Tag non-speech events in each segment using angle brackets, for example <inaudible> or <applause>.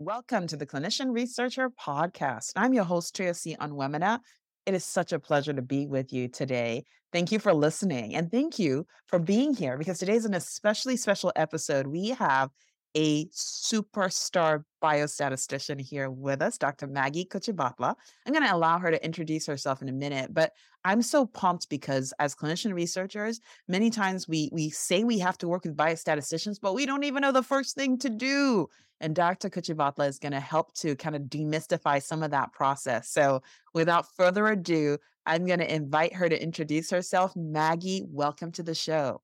Welcome to the Clinician Researcher Podcast. I'm your host, Toyosi Onwuemene. It is such a pleasure to be with you today. Thank you for listening and thank you for being here because today is an especially special episode. We have a superstar biostatistician here with us, Dr. Maggie Kuchibhatla. I'm going to allow her to introduce herself in a minute, but I'm so pumped because as clinician researchers, many times we we say we have to work with biostatisticians, but we don't even know the first thing to do. And Dr. Kuchibhatla is going to help to kind of demystify some of that process. So without further ado, I'm going to invite her to introduce herself. Maggie, welcome to the show.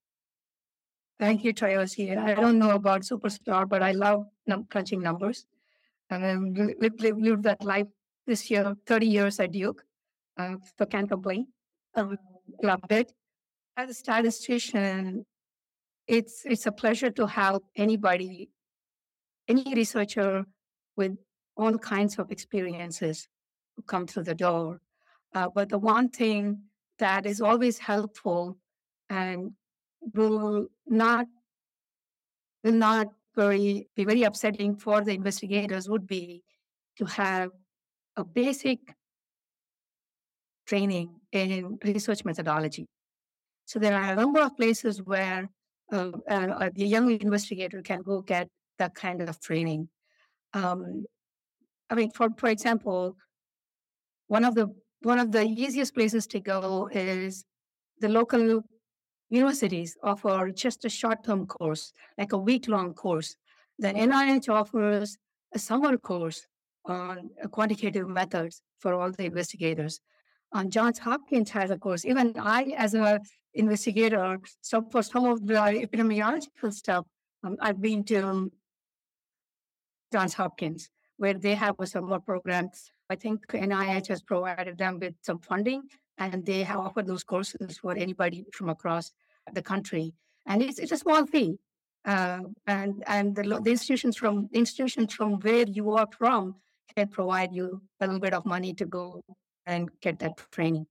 Thank you, Toyosi. I don't know about Superstar, but I love num- crunching numbers. And I've lived, lived, that life this year, 30 years at Duke. Uh, so can't complain. Um, loved it. As a statistician, it's it's a pleasure to help anybody, any researcher with all kinds of experiences come through the door. Uh, but the one thing that is always helpful and will not will not very be very upsetting for the investigators would be to have a basic training in research methodology. So there are a number of places where uh, uh, the young investigator can go get that kind of training. Um, I mean, for for example, one of the one of the easiest places to go is the local universities offer just a short-term course, like a week-long course. The NIH offers a summer course on quantitative methods for all the investigators. And Johns Hopkins has a course. Even I, as an investigator, so for some of the epidemiological stuff, um, I've been to Johns Hopkins, where they have a summer program. I think NIH has provided them with some funding and they have offered those courses for anybody from across the country. And it's, it's a small fee. Uh, and and the, the, institutions from institutions from where you are from can provide you a little bit of money to go and get that training.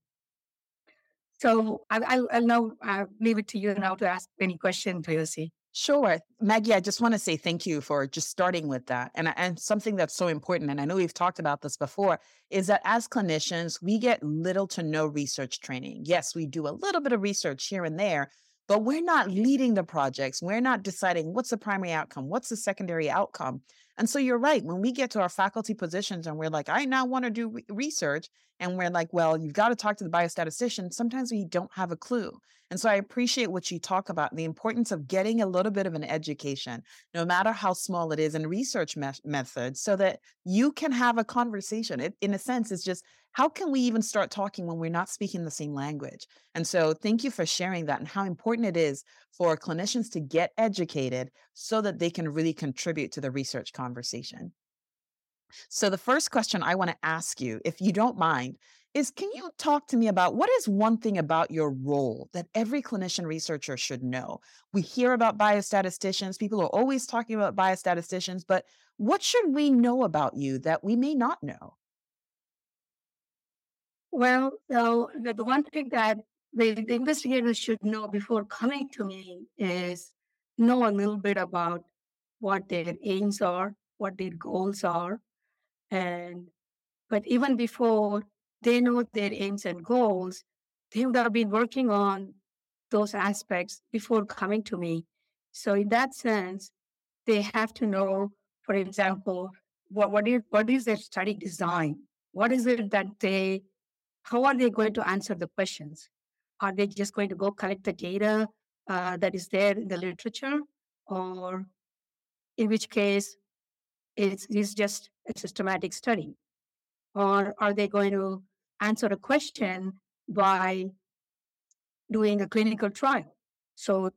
So I, will now uh, leave it to you now to ask any question, Toyosi. Sure. Maggie, I just want to say thank you for just starting with that. And, and something that's so important, and I know we've talked about this before, is that as clinicians, we get little to no research training. Yes, we do a little bit of research here and there, but we're not leading the projects. We're not deciding what's the primary outcome, what's the secondary outcome. And so you're right. When we get to our faculty positions and we're like, I now want to do re- research, and we're like, well, you've got to talk to the biostatistician, sometimes we don't have a clue. And so I appreciate what you talk about the importance of getting a little bit of an education, no matter how small it is, in research me- methods so that you can have a conversation. It, in a sense, it's just how can we even start talking when we're not speaking the same language? And so thank you for sharing that and how important it is for clinicians to get educated so that they can really contribute to the research conversation. So, the first question I want to ask you, if you don't mind, is can you talk to me about what is one thing about your role that every clinician researcher should know? We hear about biostatisticians, people are always talking about biostatisticians, but what should we know about you that we may not know? Well, so the one thing that the, the investigators should know before coming to me is know a little bit about what their aims are, what their goals are. And but even before they know their aims and goals, they would have been working on those aspects before coming to me. So in that sense, they have to know For example, what, what, is, what is their study design? What is it that they, how are they going to answer the questions? Are they just going to go collect the data uh, that is there in the literature? Or in which case, it's, it's just a systematic study? Or are they going to answer a question by doing a clinical trial? So,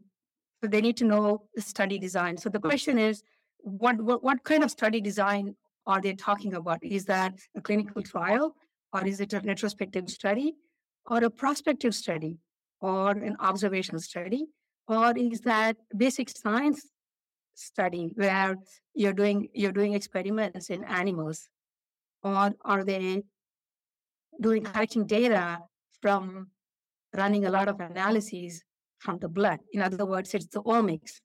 so they need to know the study design. So the question is, what, what, what kind of study design are they talking about? Is that a clinical trial, or is it a retrospective study, or a prospective study, or an observational study, or is that basic science study where you're doing you're doing experiments in animals, or are they doing collecting data from running a lot of analyses from the blood? In other words, it's the omics,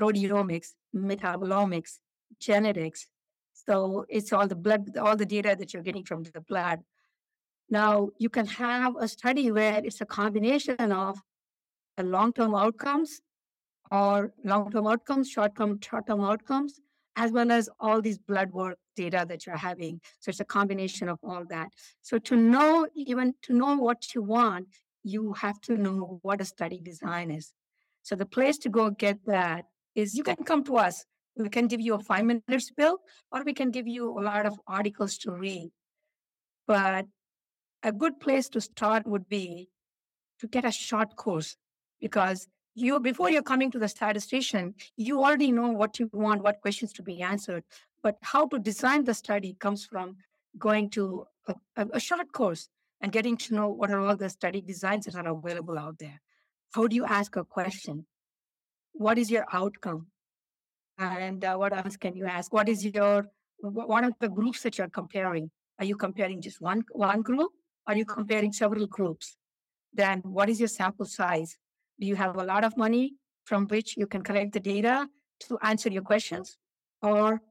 proteomics, metabolomics, genetics. So it's all the blood, all the data that you're getting from the blood. Now you can have a study where it's a combination of long-term outcomes or long-term outcomes, short-term short-term outcomes, as well as all these blood work data that you're having. So it's a combination of all that. So to know even to know what you want, you have to know what a study design is. So the place to go get that is you can come to us. We can give you a five minutes bill, or we can give you a lot of articles to read. But a good place to start would be to get a short course because you before you're coming to the statistician, you already know what you want, what questions to be answered. But how to design the study comes from going to a, a short course and getting to know what are all the study designs that are available out there. How do you ask a question? What is your outcome? And uh, what else can you ask? What is your what are the groups that you're comparing? Are you comparing just one one group? Are you comparing several groups? Then what is your sample size? Do you have a lot of money from which you can collect the data to answer your questions? Or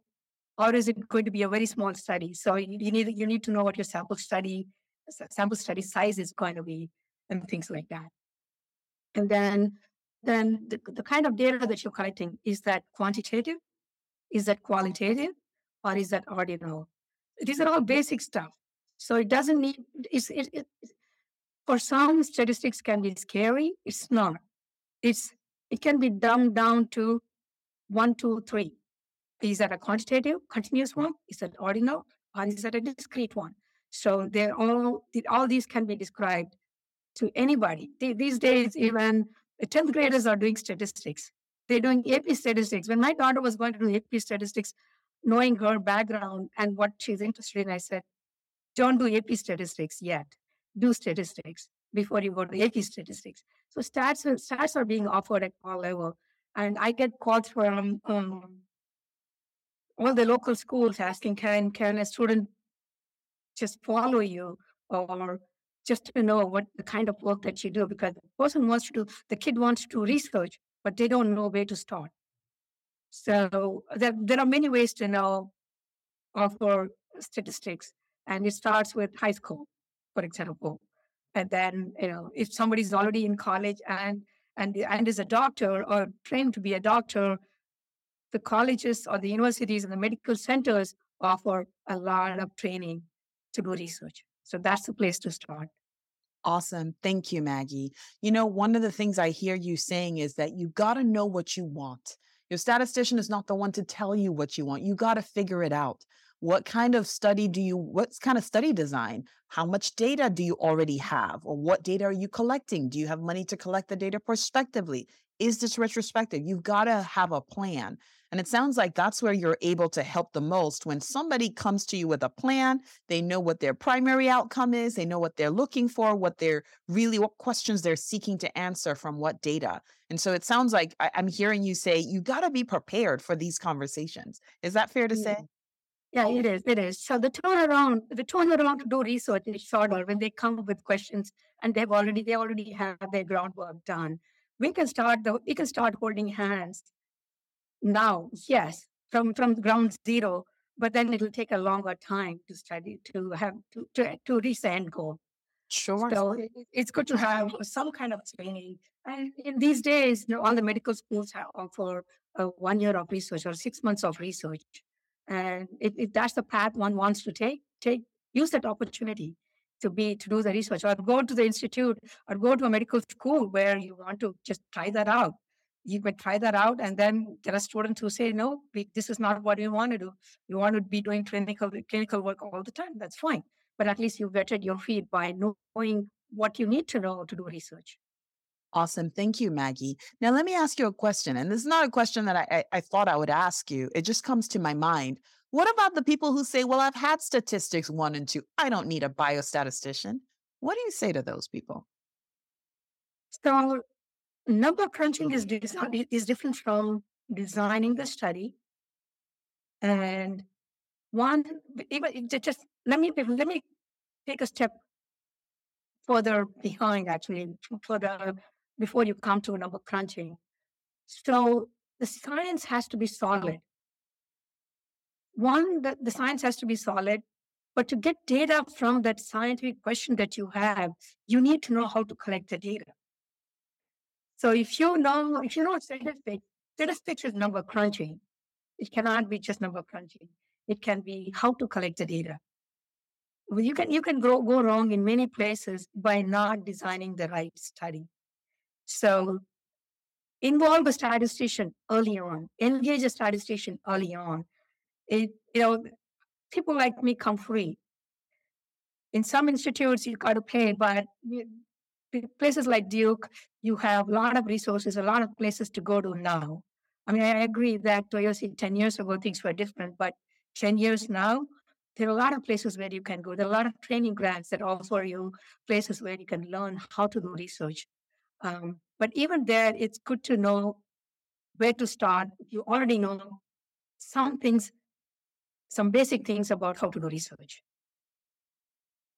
or is it going to be a very small study? So you, need you need to know what your sample study sample study size is going to be and things like that. And then then the, the kind of data that you're collecting is that quantitative? Is that qualitative? Or is that ordinal? These are all basic stuff. So it doesn't need it's it, it, for some statistics can be scary. It's not. It's it can be dumbed down to one two three is that a quantitative continuous one is that ordinal or is that a discrete one so they're all all these can be described to anybody these days even the 10th graders are doing statistics. They're doing AP statistics. When my daughter was going to do AP statistics, knowing her background and what she's interested in, I said, don't do AP statistics yet. Do statistics before you go to AP statistics. So stats, stats are being offered at all level. And I get calls from um, all the local schools asking, can, can a student just follow you or just to know what the kind of work that you do because the person wants to do, the kid wants to research, but they don't know where to start. So there, there are many ways to know for statistics, and it starts with high school, for example. And then, you know, if somebody's already in college and and and is a doctor or trained to be a doctor, the colleges or the universities and the medical centers offer a lot of training to do research. So that's the place to start. Awesome. Thank you, Maggie. You know, one of the things I hear you saying is that you got to know what you want. Your statistician is not the one to tell you what you want. You got to figure it out. What kind of study do you, what kind of study design? How much data do you already have? Or what data are you collecting? Do you have money to collect the data prospectively? Is this retrospective? You've got to have a plan. And it sounds like that's where you're able to help the most when somebody comes to you with a plan, they know what their primary outcome is, they know what they're looking for, what they're really, what questions they're seeking to answer from what data. And so it sounds like I, am hearing you say you got to be prepared for these conversations. Is that fair to say? Yeah, it is. It is. So the turnaround, the turnaround to do research is shorter when they come with questions and they've already they already have their groundwork done. We can start the we can start holding hands now, yes, from from ground zero, but then it'll take a longer time to study to have to to, to reach the end goal. Sure. So it's good to have some kind of training. And in these days, you know, all the medical schools have offer uh, one year of research or six months of research. And if, if that's the path one wants to take, take use that opportunity to be to do the research or go to the institute or go to a medical school where you want to just try that out you can try that out and then there are students who say no we, this is not what we want to do we want to be doing clinical clinical work all the time that's fine but at least you vetted your field by knowing what you need to know to do research Awesome. Thank you, Maggie. Now, let me ask you a question. And this is not a question that I, I, I, thought I would ask you. It just comes to my mind. What about the people who say, well, I've had statistics one and two. I don't need a biostatistician. What do you say to those people? So, number crunching is, is different from designing the study. And one, even just let me let me take a step further behind actually further before you come to number crunching. So the science has to be solid. One, the, the science has to be solid, but to get data from that scientific question that you have, you need to know how to collect the data. So if you know, if you know statistics, statistics is number crunching. It cannot be just number crunching. It can be how to collect the data. Well, you can you can go, go wrong in many places by not designing the right study. So involve a statistician early on, engage a statistician early on. It, you know, people like me come free. In some institutes, you got to pay, but places like Duke, you have a lot of resources, a lot of places to go to now. I mean, I agree that Toyosi 10 years ago, things were different, but 10 years now, there are a lot of places where you can go. There are a lot of training grants that offer you places where you can learn how to do research. Um, but even there, it's good to know where to start. You already know some things, some basic things about how to do research.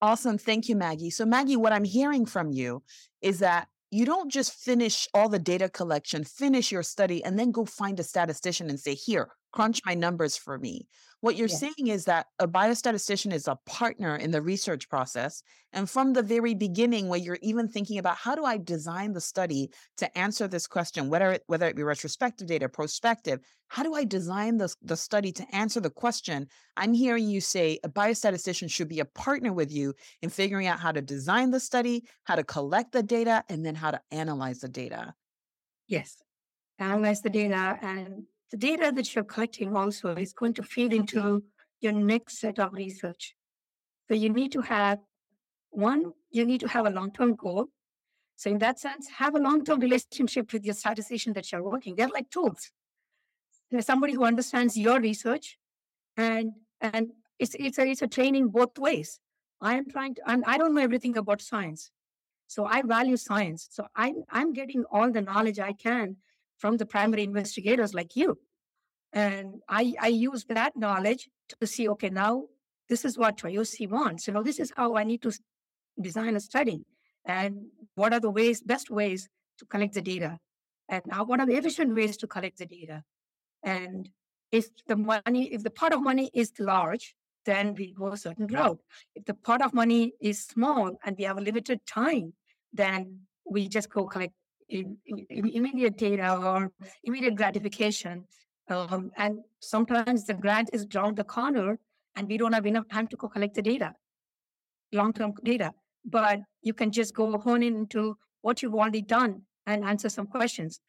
Awesome. Thank you, Maggie. So, Maggie, what I'm hearing from you is that you don't just finish all the data collection, finish your study, and then go find a statistician and say, Here, crunch my numbers for me. What you're yeah. saying is that a biostatistician is a partner in the research process. And from the very beginning, where you're even thinking about how do I design the study to answer this question, whether it, whether it be retrospective data, prospective, how do I design the, the study to answer the question? I'm hearing you say a biostatistician should be a partner with you in figuring out how to design the study, how to collect the data, and then how to analyze the data. Yes, analyze the data and the data that you're collecting also is going to feed into your next set of research. So you need to have one, you need to have a long-term goal. So in that sense, have a long-term relationship with your statistician that you're working. They're like tools. There's somebody who understands your research and and it's it's a it's a training both ways. I am trying to and I don't know everything about science. So I value science. So I'm I'm getting all the knowledge I can from the primary investigators like you. And I, I use that knowledge to see, okay, now this is what Toyosi wants. You know, this is how I need to design a study. And what are the ways, best ways to collect the data? And now what are the efficient ways to collect the data? And if the money, if the pot of money is large, then we go a certain route. If the pot of money is small and we have a limited time, then we just go collect immediate data or immediate gratification. Um, and sometimes the grant is around the corner and we don't have enough time to go collect the data, long term data. But you can just go hone in into what you've already done and answer some questions.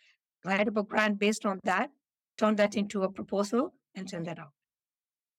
Write up a grant based on that, turn that into a proposal, and send that out.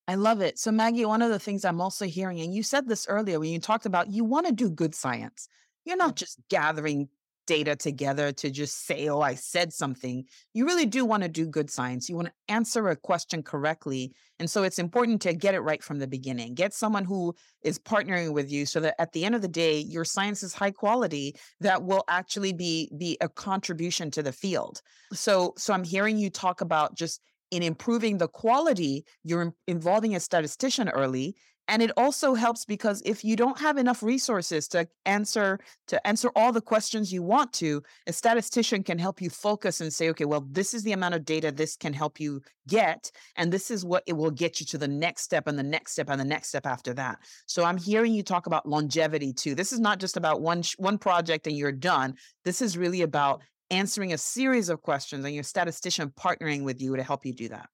I love it. So, Maggie, one of the things I'm also hearing, and you said this earlier when you talked about you want to do good science. You're not just gathering data together to just say, oh, I said something. You really do want to do good science. You want to answer a question correctly. And so it's important to get it right from the beginning. Get someone who is partnering with you so that at the end of the day, your science is high quality that will actually be, be a contribution to the field. So, so I'm hearing you talk about just in improving the quality, you're involving a statistician early and it also helps because if you don't have enough resources to answer to answer all the questions you want to a statistician can help you focus and say okay well this is the amount of data this can help you get and this is what it will get you to the next step and the next step and the next step after that. So i'm hearing you talk about longevity too. This is not just about one one project and you're done. This is really about answering a series of questions and your statistician partnering with you to help you do that.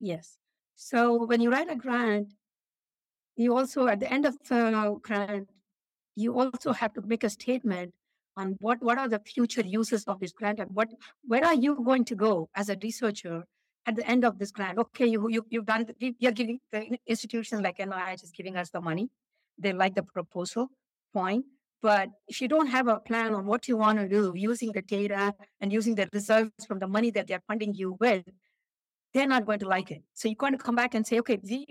Yes. So when you write a grant, you also, at the end of uh, the grant, you also have to make a statement on what, what are the future uses of this grant and what where are you going to go as a researcher at the end of this grant? Okay, you, you you've done you're giving the institutions like NIH is giving us the money. They like the proposal, fine. But if you don't have a plan on what you want to do using the data and using the results from the money that they're funding you with, they're not going to like it. So you're going to come back and say, okay, we,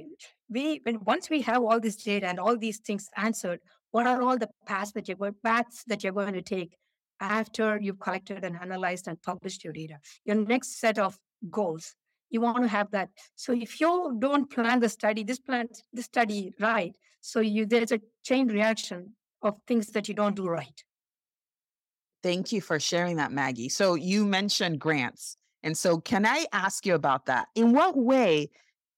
we when once we have all this data and all these things answered, what are all the paths that you're going paths that you're going to take after you've collected and analyzed and published your data? Your next set of goals. You want to have that. So if you don't plan the study, this plan the study right, so you there's a chain reaction of things that you don't do right. Thank you for sharing that, Maggie. So you mentioned grants. And so, can I ask you about that? In what way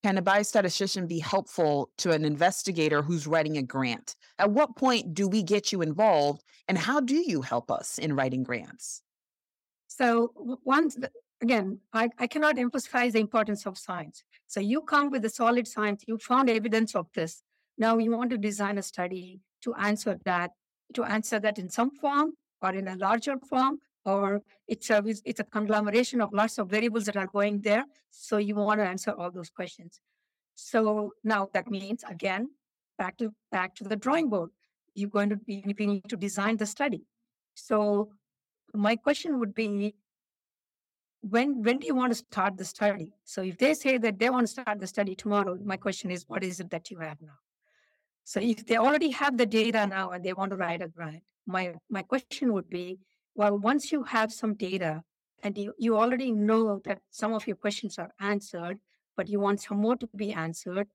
can a biostatistician be helpful to an investigator who's writing a grant? At what point do we get you involved? And how do you help us in writing grants? So, once again, I, I cannot emphasize the importance of science. So, you come with the solid science, you found evidence of this. Now, you want to design a study to answer that, to answer that in some form or in a larger form or it's a it's a conglomeration of lots of variables that are going there. So you want to answer all those questions. So now that means again back to back to the drawing board. You're going to be you need to design the study. So my question would be when when do you want to start the study? So if they say that they want to start the study tomorrow, my question is what is it that you have now? So if they already have the data now and they want to write a grant, my my question would be well, once you have some data and you, you already know that some of your questions are answered, but you want some more to be answered,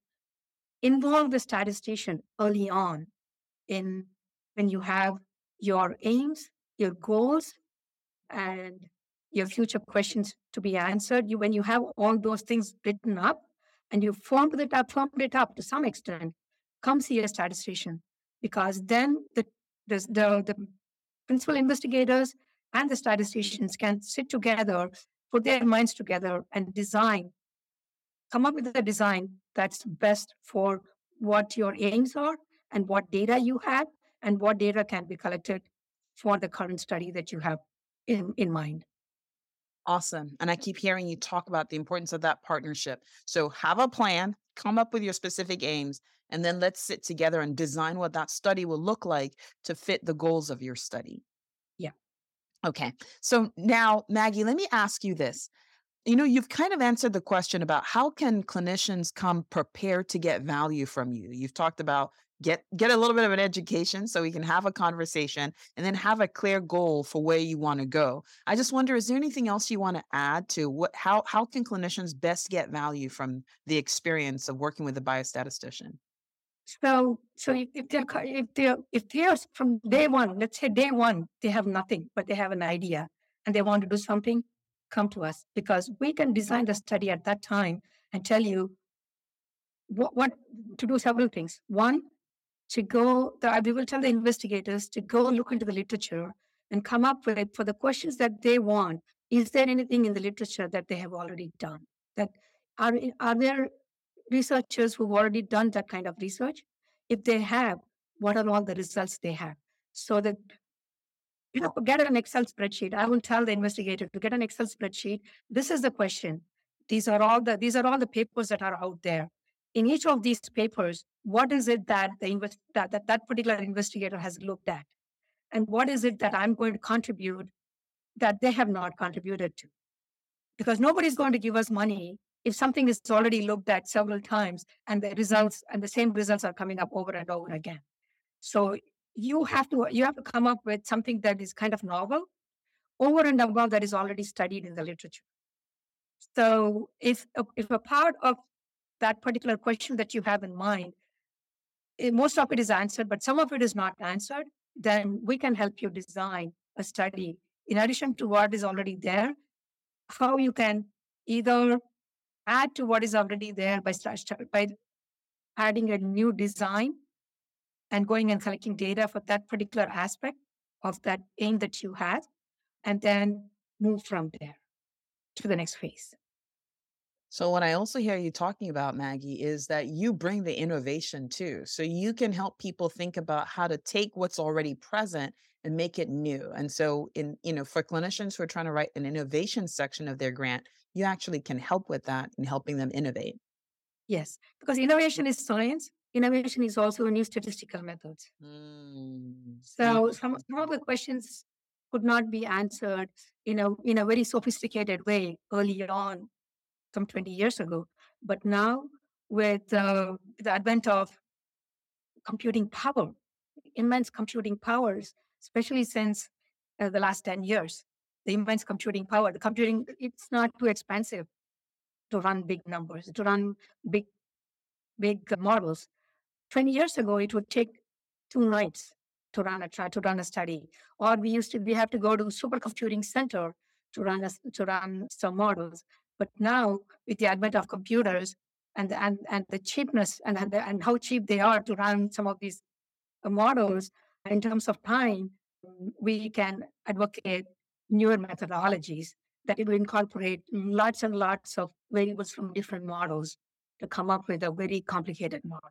involve the statistician early on in when you have your aims, your goals, and your future questions to be answered. You when you have all those things written up and you formed it up, formed it up to some extent, come see a statistician because then the the the, the principal investigators and the statisticians can sit together, put their minds together, and design, come up with a design that's best for what your aims are and what data you have and what data can be collected for the current study that you have in, in mind. Awesome. And I keep hearing you talk about the importance of that partnership. So have a plan, come up with your specific aims, and then let's sit together and design what that study will look like to fit the goals of your study. Yeah. Okay. So now, Maggie, let me ask you this. You know, you've kind of answered the question about how can clinicians come prepared to get value from you. You've talked about get get a little bit of an education so we can have a conversation and then have a clear goal for where you want to go i just wonder is there anything else you want to add to what how how can clinicians best get value from the experience of working with a biostatistician so, so if, if they're if they're if they're from day one, let's say day one, they have nothing, but they have an idea and they want to do something, come to us because we can design the study at that time and tell you what, what to do several things. One, to go, the, we will tell the investigators to go look into the literature and come up with it for the questions that they want. Is there anything in the literature that they have already done? That are are there researchers who've already done that kind of research? If they have, what are all the results they have? So that you know, get an Excel spreadsheet. I will tell the investigator to get an Excel spreadsheet. This is the question. These are all the these are all the papers that are out there. In each of these papers, what is it that the invest that, that, that particular investigator has looked at? And what is it that I'm going to contribute that they have not contributed to? Because nobody's going to give us money if something is already looked at several times and the results and the same results are coming up over and over again. So you have to you have to come up with something that is kind of novel over and above that is already studied in the literature. So if if a part of that particular question that you have in mind, eh, most of it is answered, but some of it is not answered, then we can help you design a study in addition to what is already there, how you can either add to what is already there by, by adding a new design and going and collecting data for that particular aspect of that aim that you have, and then move from there to the next phase. So, what I also hear you talking about, Maggie, is that you bring the innovation too. So, you can help people think about how to take what's already present and make it new. And so, in you know, for clinicians who are trying to write an innovation section of their grant, you actually can help with that in helping them innovate. Yes, because innovation is science. Innovation is also a new statistical methods. Mm. So, some, some of the questions could not be answered in a in a very sophisticated way earlier on some 20 years ago. But now, with uh, the advent of computing power, immense computing powers, especially since uh, the last 10 years, the immense computing power, the computing, it's not too expensive to run big numbers, to run big, big models. 20 years ago, it would take two nights to run a try to run a study. Or we used to we have to go to supercomputing center to run a, to run some models. But now, with the advent of computers and the, and, and the cheapness and, and, the, and how cheap they are to run some of these uh, models in terms of time, we can advocate newer methodologies that will incorporate lots and lots of variables from different models to come up with a very complicated model.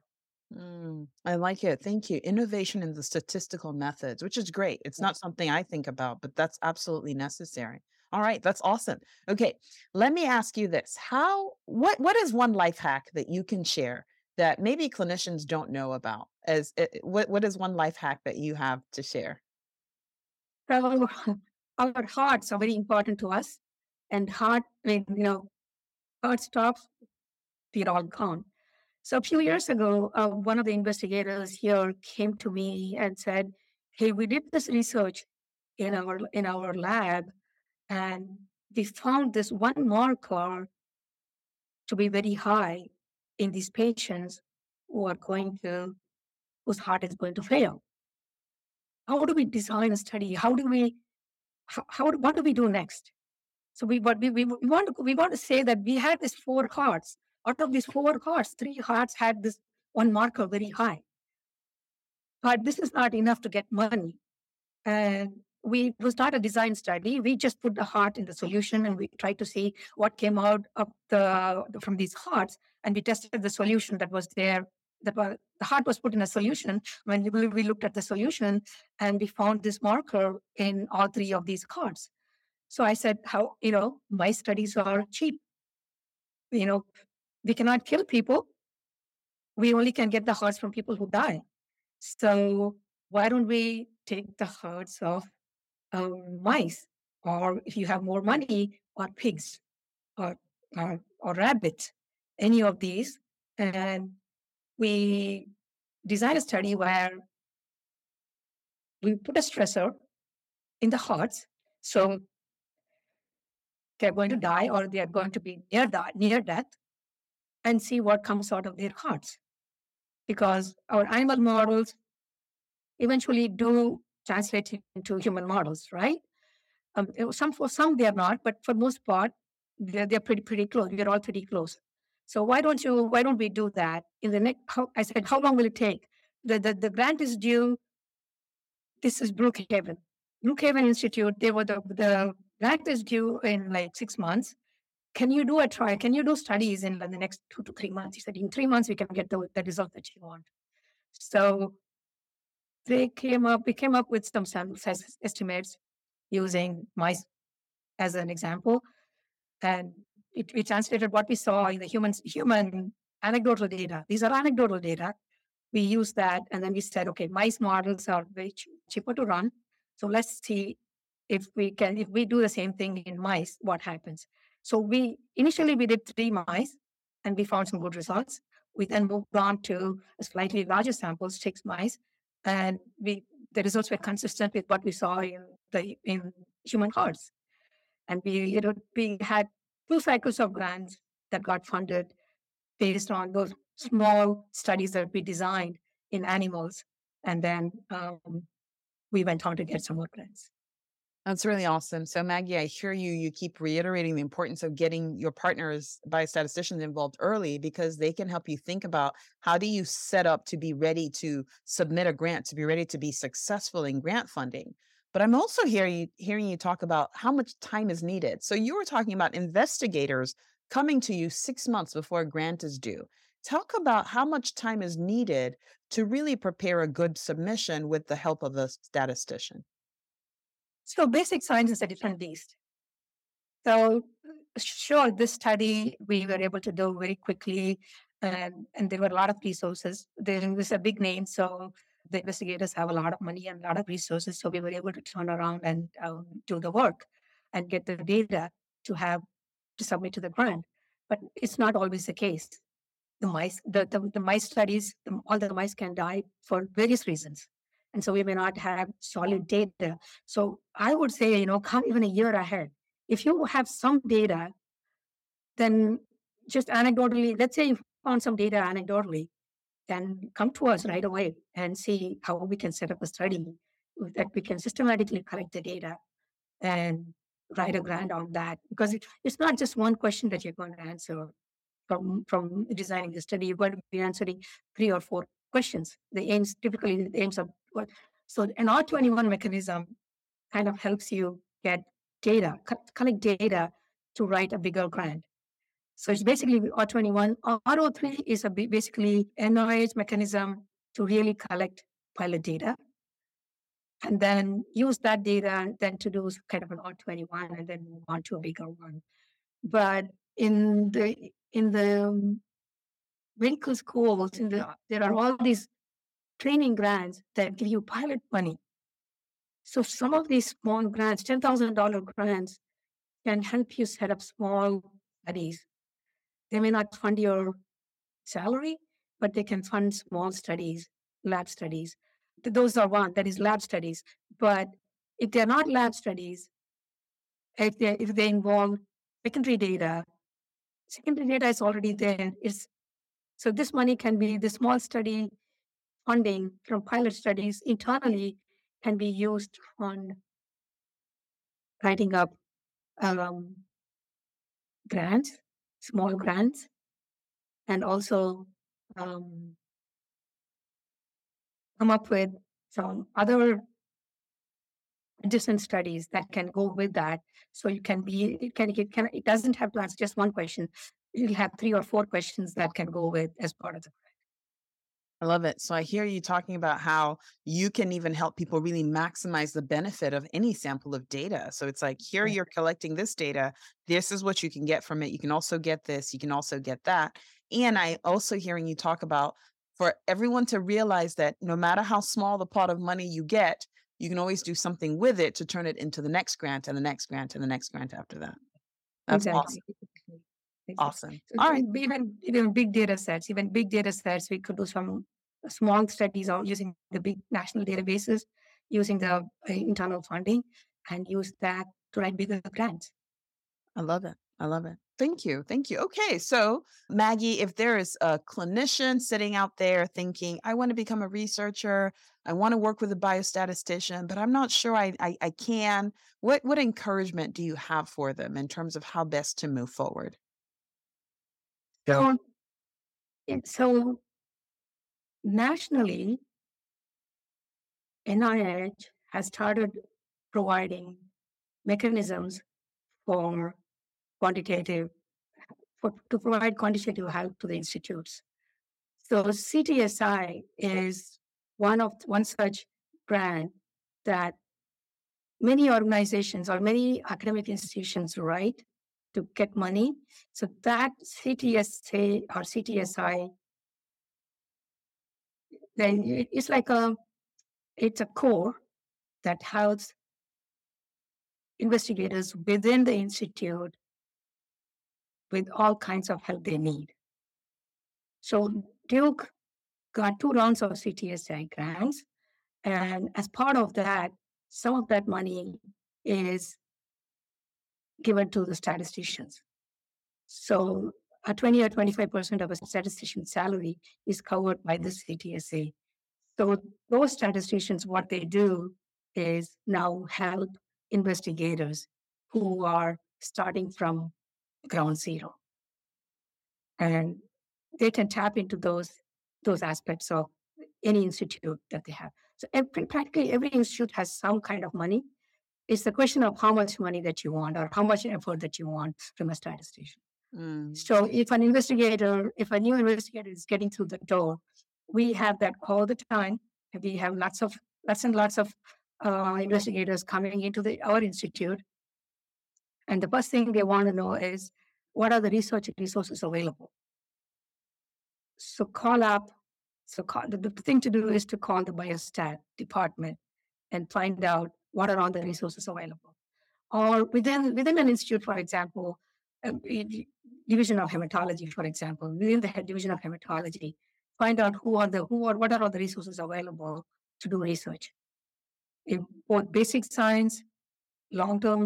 Mm, I like it. Thank you. Innovation in the statistical methods, which is great. It's not something I think about, but that's absolutely necessary. All right, that's awesome. Okay, let me ask you this. How what what is one life hack that you can share that maybe clinicians don't know about? As eh, eh, what what is one life hack that you have to share? So <laughs> our hearts are very important to us, and heart, when you know, heart stops, we're all gone. So a few years ago, uh, one of the investigators here came to me and said, "Hey, we did this research in our in our lab, and we found this one marker to be very high in these patients who are going to, whose heart is going to fail. How do we design a study? How do we, how, how what do we do next? So we, we, we, we want to, we want to say that we had these four hearts. Out of these four hearts, three hearts had this one marker very high. But this is not enough to get money. And we it was not a design study. We just put the heart in the solution and we tried to see what came out of the from these hearts, and we tested the solution that was there. The heart was put in a solution. When we, looked at the solution, and we found this marker in all three of these hearts. So I said, "How you know my studies are cheap? You know, we cannot kill people. We only can get the hearts from people who die. So why don't we take the hearts of um, mice, or if you have more money, or pigs, or, or, or rabbits, any of these. And we design a study where we put a stressor in the hearts. So they're going to die or they are going to be near, that, near death and see what comes out of their hearts. Because our animal models eventually do translate into human models, right? Um, some for some they are not, but for most part they're, they're pretty pretty close. We're all pretty close. So why don't you why don't we do that in the next? How, I said, how long will it take? The, the the grant is due. This is Brookhaven, Brookhaven Institute. They were the the grant is due in like six months. Can you do a trial? Can you do studies in like the next two to three months? He said, in three months we can get the, the result that you want. So they came up, we came up with some sample size estimates using mice as an example. And it, we translated what we saw in the human, human anecdotal data. These are anecdotal data. We use that and then we said, okay, mice models are very cheaper to run. So let's see if we can, if we do the same thing in mice, what happens. So we initially we did three mice and we found some good results. We then moved on to a slightly larger sample, six mice, and we the results were consistent with what we saw in the in human hearts. And we you know we had two cycles of grants that got funded based on those small studies that we designed in animals, and then um, we went on to get some more grants. That's really awesome. So, Maggie, I hear you. You keep reiterating the importance of getting your partners, biostatisticians, involved early because they can help you think about how do you set up to be ready to submit a grant, to be ready to be successful in grant funding. But I'm also hearing you, hearing you talk about how much time is needed. So, you were talking about investigators coming to you six months before a grant is due. Talk about how much time is needed to really prepare a good submission with the help of a statistician. So, basic science is a different beast. So, uh, sure, this study we were able to do very quickly, and, and there were a lot of resources. There was a big name, so the investigators have a lot of money and a lot of resources. So, we were able to turn around and um, do the work and get the data to have to submit to the grant. But it's not always the case. The mice, the, the, the mice studies, the, all the mice can die for various reasons. And so we may not have solid data. So I would say, you know, come even a year ahead. If you have some data, then just anecdotally, let's say you found some data anecdotally, then come to us right away and see how we can set up a study that we can systematically collect the data and write a grant on that because it, it's not just one question that you're going to answer from from designing the study. You're going to be answering three or four questions. The aims typically the aims of what so an R21 mechanism kind of helps you get data, collect data to write a bigger grant. So it's basically R21. R03 is a basically NIH mechanism to really collect pilot data and then use that data then to do kind of an R21 and then move on to a bigger one. But in the in the medical schools, the, there are all these training grants that give you pilot money. So some of these small grants, ten thousand dollar grants, can help you set up small studies. They may not fund your salary, but they can fund small studies, lab studies those are one that is lab studies. But if they're not lab studies, if they if they involve secondary data, secondary data is already there. It's so this money can be the small study funding from pilot studies internally can be used on writing up um, grants, small grants, and also um, come up with some other adjacent studies that can go with that. So you can be, it can, it can, it doesn't have to answer just one question. You'll have three or four questions that can go with as part of the I love it. So I hear you talking about how you can even help people really maximize the benefit of any sample of data. So it's like, here you're collecting this data. This is what you can get from it. You can also get this. You can also get that. And I also hearing you talk about for everyone to realize that no matter how small the pot of money you get, you can always do something with it to turn it into the next grant and the next grant and the next grant after that. That's exactly. awesome. Awesome. So All right. Even even big data sets, even big data sets, we could do some small studies on using the big national databases, using the uh, internal funding, and use that to write bigger grants. I love it. I love it. Thank you. Thank you. Okay. So, Maggie, if there is a clinician sitting out there thinking, I want to become a researcher, I want to work with a biostatistician, but I'm not sure I, I, I can, what, what encouragement do you have for them in terms of how best to move forward? Yeah. So, nationally, NIH has started providing mechanisms for quantitative, for, to provide quantitative help to the institutes. So CTSI is one of one such grant that many organizations or many academic institutions write to get money. So that CTSA or CTSI, then it's like a it's a core that helps investigators within the institute with all kinds of help they need. So Duke got two rounds of CTSI grants. And as part of that, some of that money is given to the statisticians. So a 20 or 25% of a statistician's salary is covered by the CTSA. So those statisticians, what they do is now help investigators who are starting from ground zero. And they can tap into those those aspects of any institute that they have. So every, practically every institute has some kind of money. It's the question of how much money that you want or how much effort that you want from a statistician. Mm. So if an investigator, if a new investigator is getting through the door, we have that all the time. We have lots of lots and lots of uh, investigators coming into the, our institute. And the first thing they want to know is what are the research resources available? So call up. So call, the, the thing to do is to call the biostat department and find out what are all the resources available. Or within within an institute, for example, um, division of hematology, for example, within the division of hematology, find out who are the who are what are all the resources available to do research. In both basic science, long term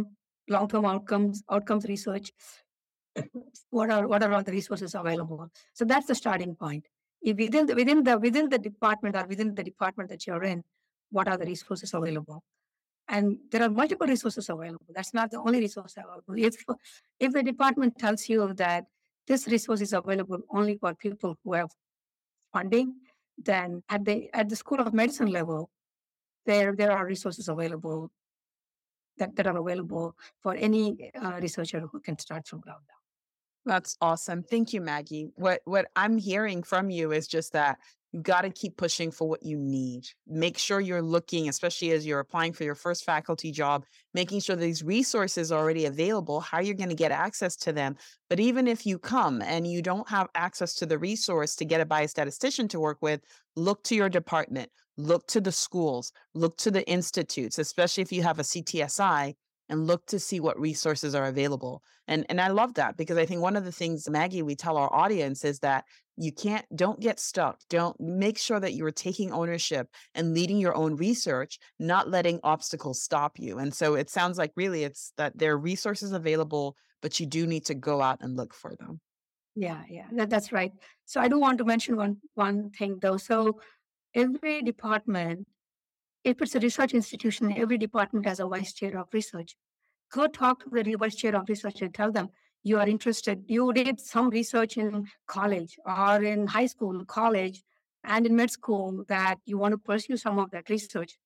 long term outcomes outcomes research. <coughs> what are what are all the resources available? So that's the starting point. If within the, within the within the department or within the department that you're in, what are the resources available? And there are multiple resources available. That's not the only resource available. If, if the department tells you that this resource is available only for people who have funding, then at the at the School of Medicine level, there there are resources available that, that are available for any uh, researcher who can start from ground up. That's awesome. Thank you, Maggie. What what I'm hearing from you is just that you got to keep pushing for what you need. Make sure you're looking, especially as you're applying for your first faculty job, making sure these resources are already available, how you're going to get access to them. But even if you come and you don't have access to the resource to get a biostatistician to work with, look to your department, look to the schools, look to the institutes, especially if you have a CTSI and look to see what resources are available. And and I love that because I think one of the things Maggie we tell our audience is that you can't don't get stuck. Don't make sure that you're taking ownership and leading your own research, not letting obstacles stop you. And so it sounds like really it's that there are resources available, but you do need to go out and look for them. Yeah, yeah, that, that's right. So I do want to mention one one thing though. So every department if it's a research institution, every department has a vice chair of research. Go talk to the vice chair of research and tell them you are interested. You did some research in college or in high school, college, and in med school that you want to pursue some of that research.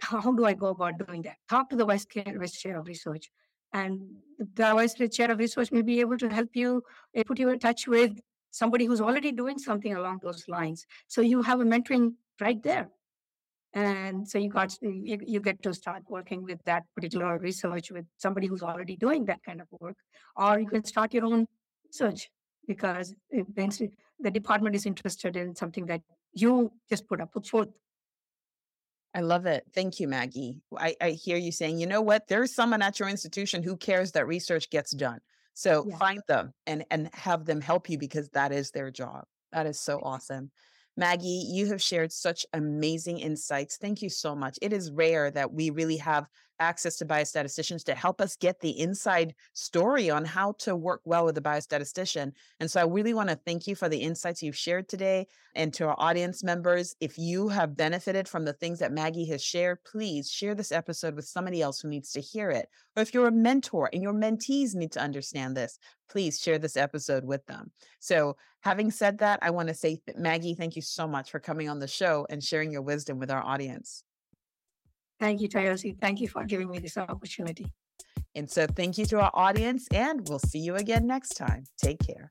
How do I go about doing that? Talk to the vice chair, vice chair of research. And the vice chair of research may be able to help you, eh, put you in touch with somebody who's already doing something along those lines. So you have a mentoring right there and so you got you, you get to start working with that particular research with somebody who's already doing that kind of work or you can start your own research because the department is interested in something that you just put up put forth I love it. Thank you, Maggie. I, I, hear you saying, you know what? There's someone at your institution who cares that research gets done. So yeah. find them and and have them help you because that is their job. That is so awesome. Maggie, you have shared such amazing insights. Thank you so much. It is rare that we really have access to biostatisticians to help us get the inside story on how to work well with a biostatistician. And so I really want to thank you for the insights you've shared today. And to our audience members, if you have benefited from the things that Maggie has shared, please share this episode with somebody else who needs to hear it. Or if you're a mentor and your mentees need to understand this, please share this episode with them. So, having said that, I want to say, Maggie, thank you so much for coming on the show and sharing your wisdom with our audience. Thank you, Toyosi. Thank you for giving me this opportunity. And so, thank you to our audience, and we'll see you again next time. Take care.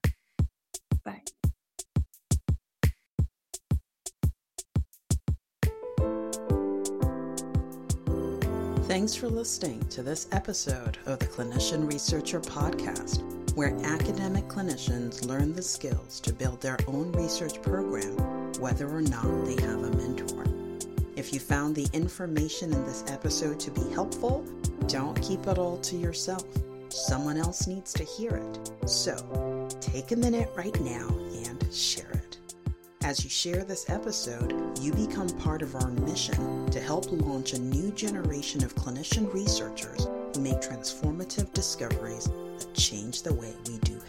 Bye. Thanks for listening to this episode of the Clinician Researcher Podcast, where academic clinicians learn the skills to build their own research program, whether or not they have a mentor. If you found the information in this episode to be helpful, don't keep it all to yourself. Someone else needs to hear it. So take a minute right now and share it. As you share this episode, you become part of our mission to help launch a new generation of clinician researchers who make transformative discoveries that change the way we do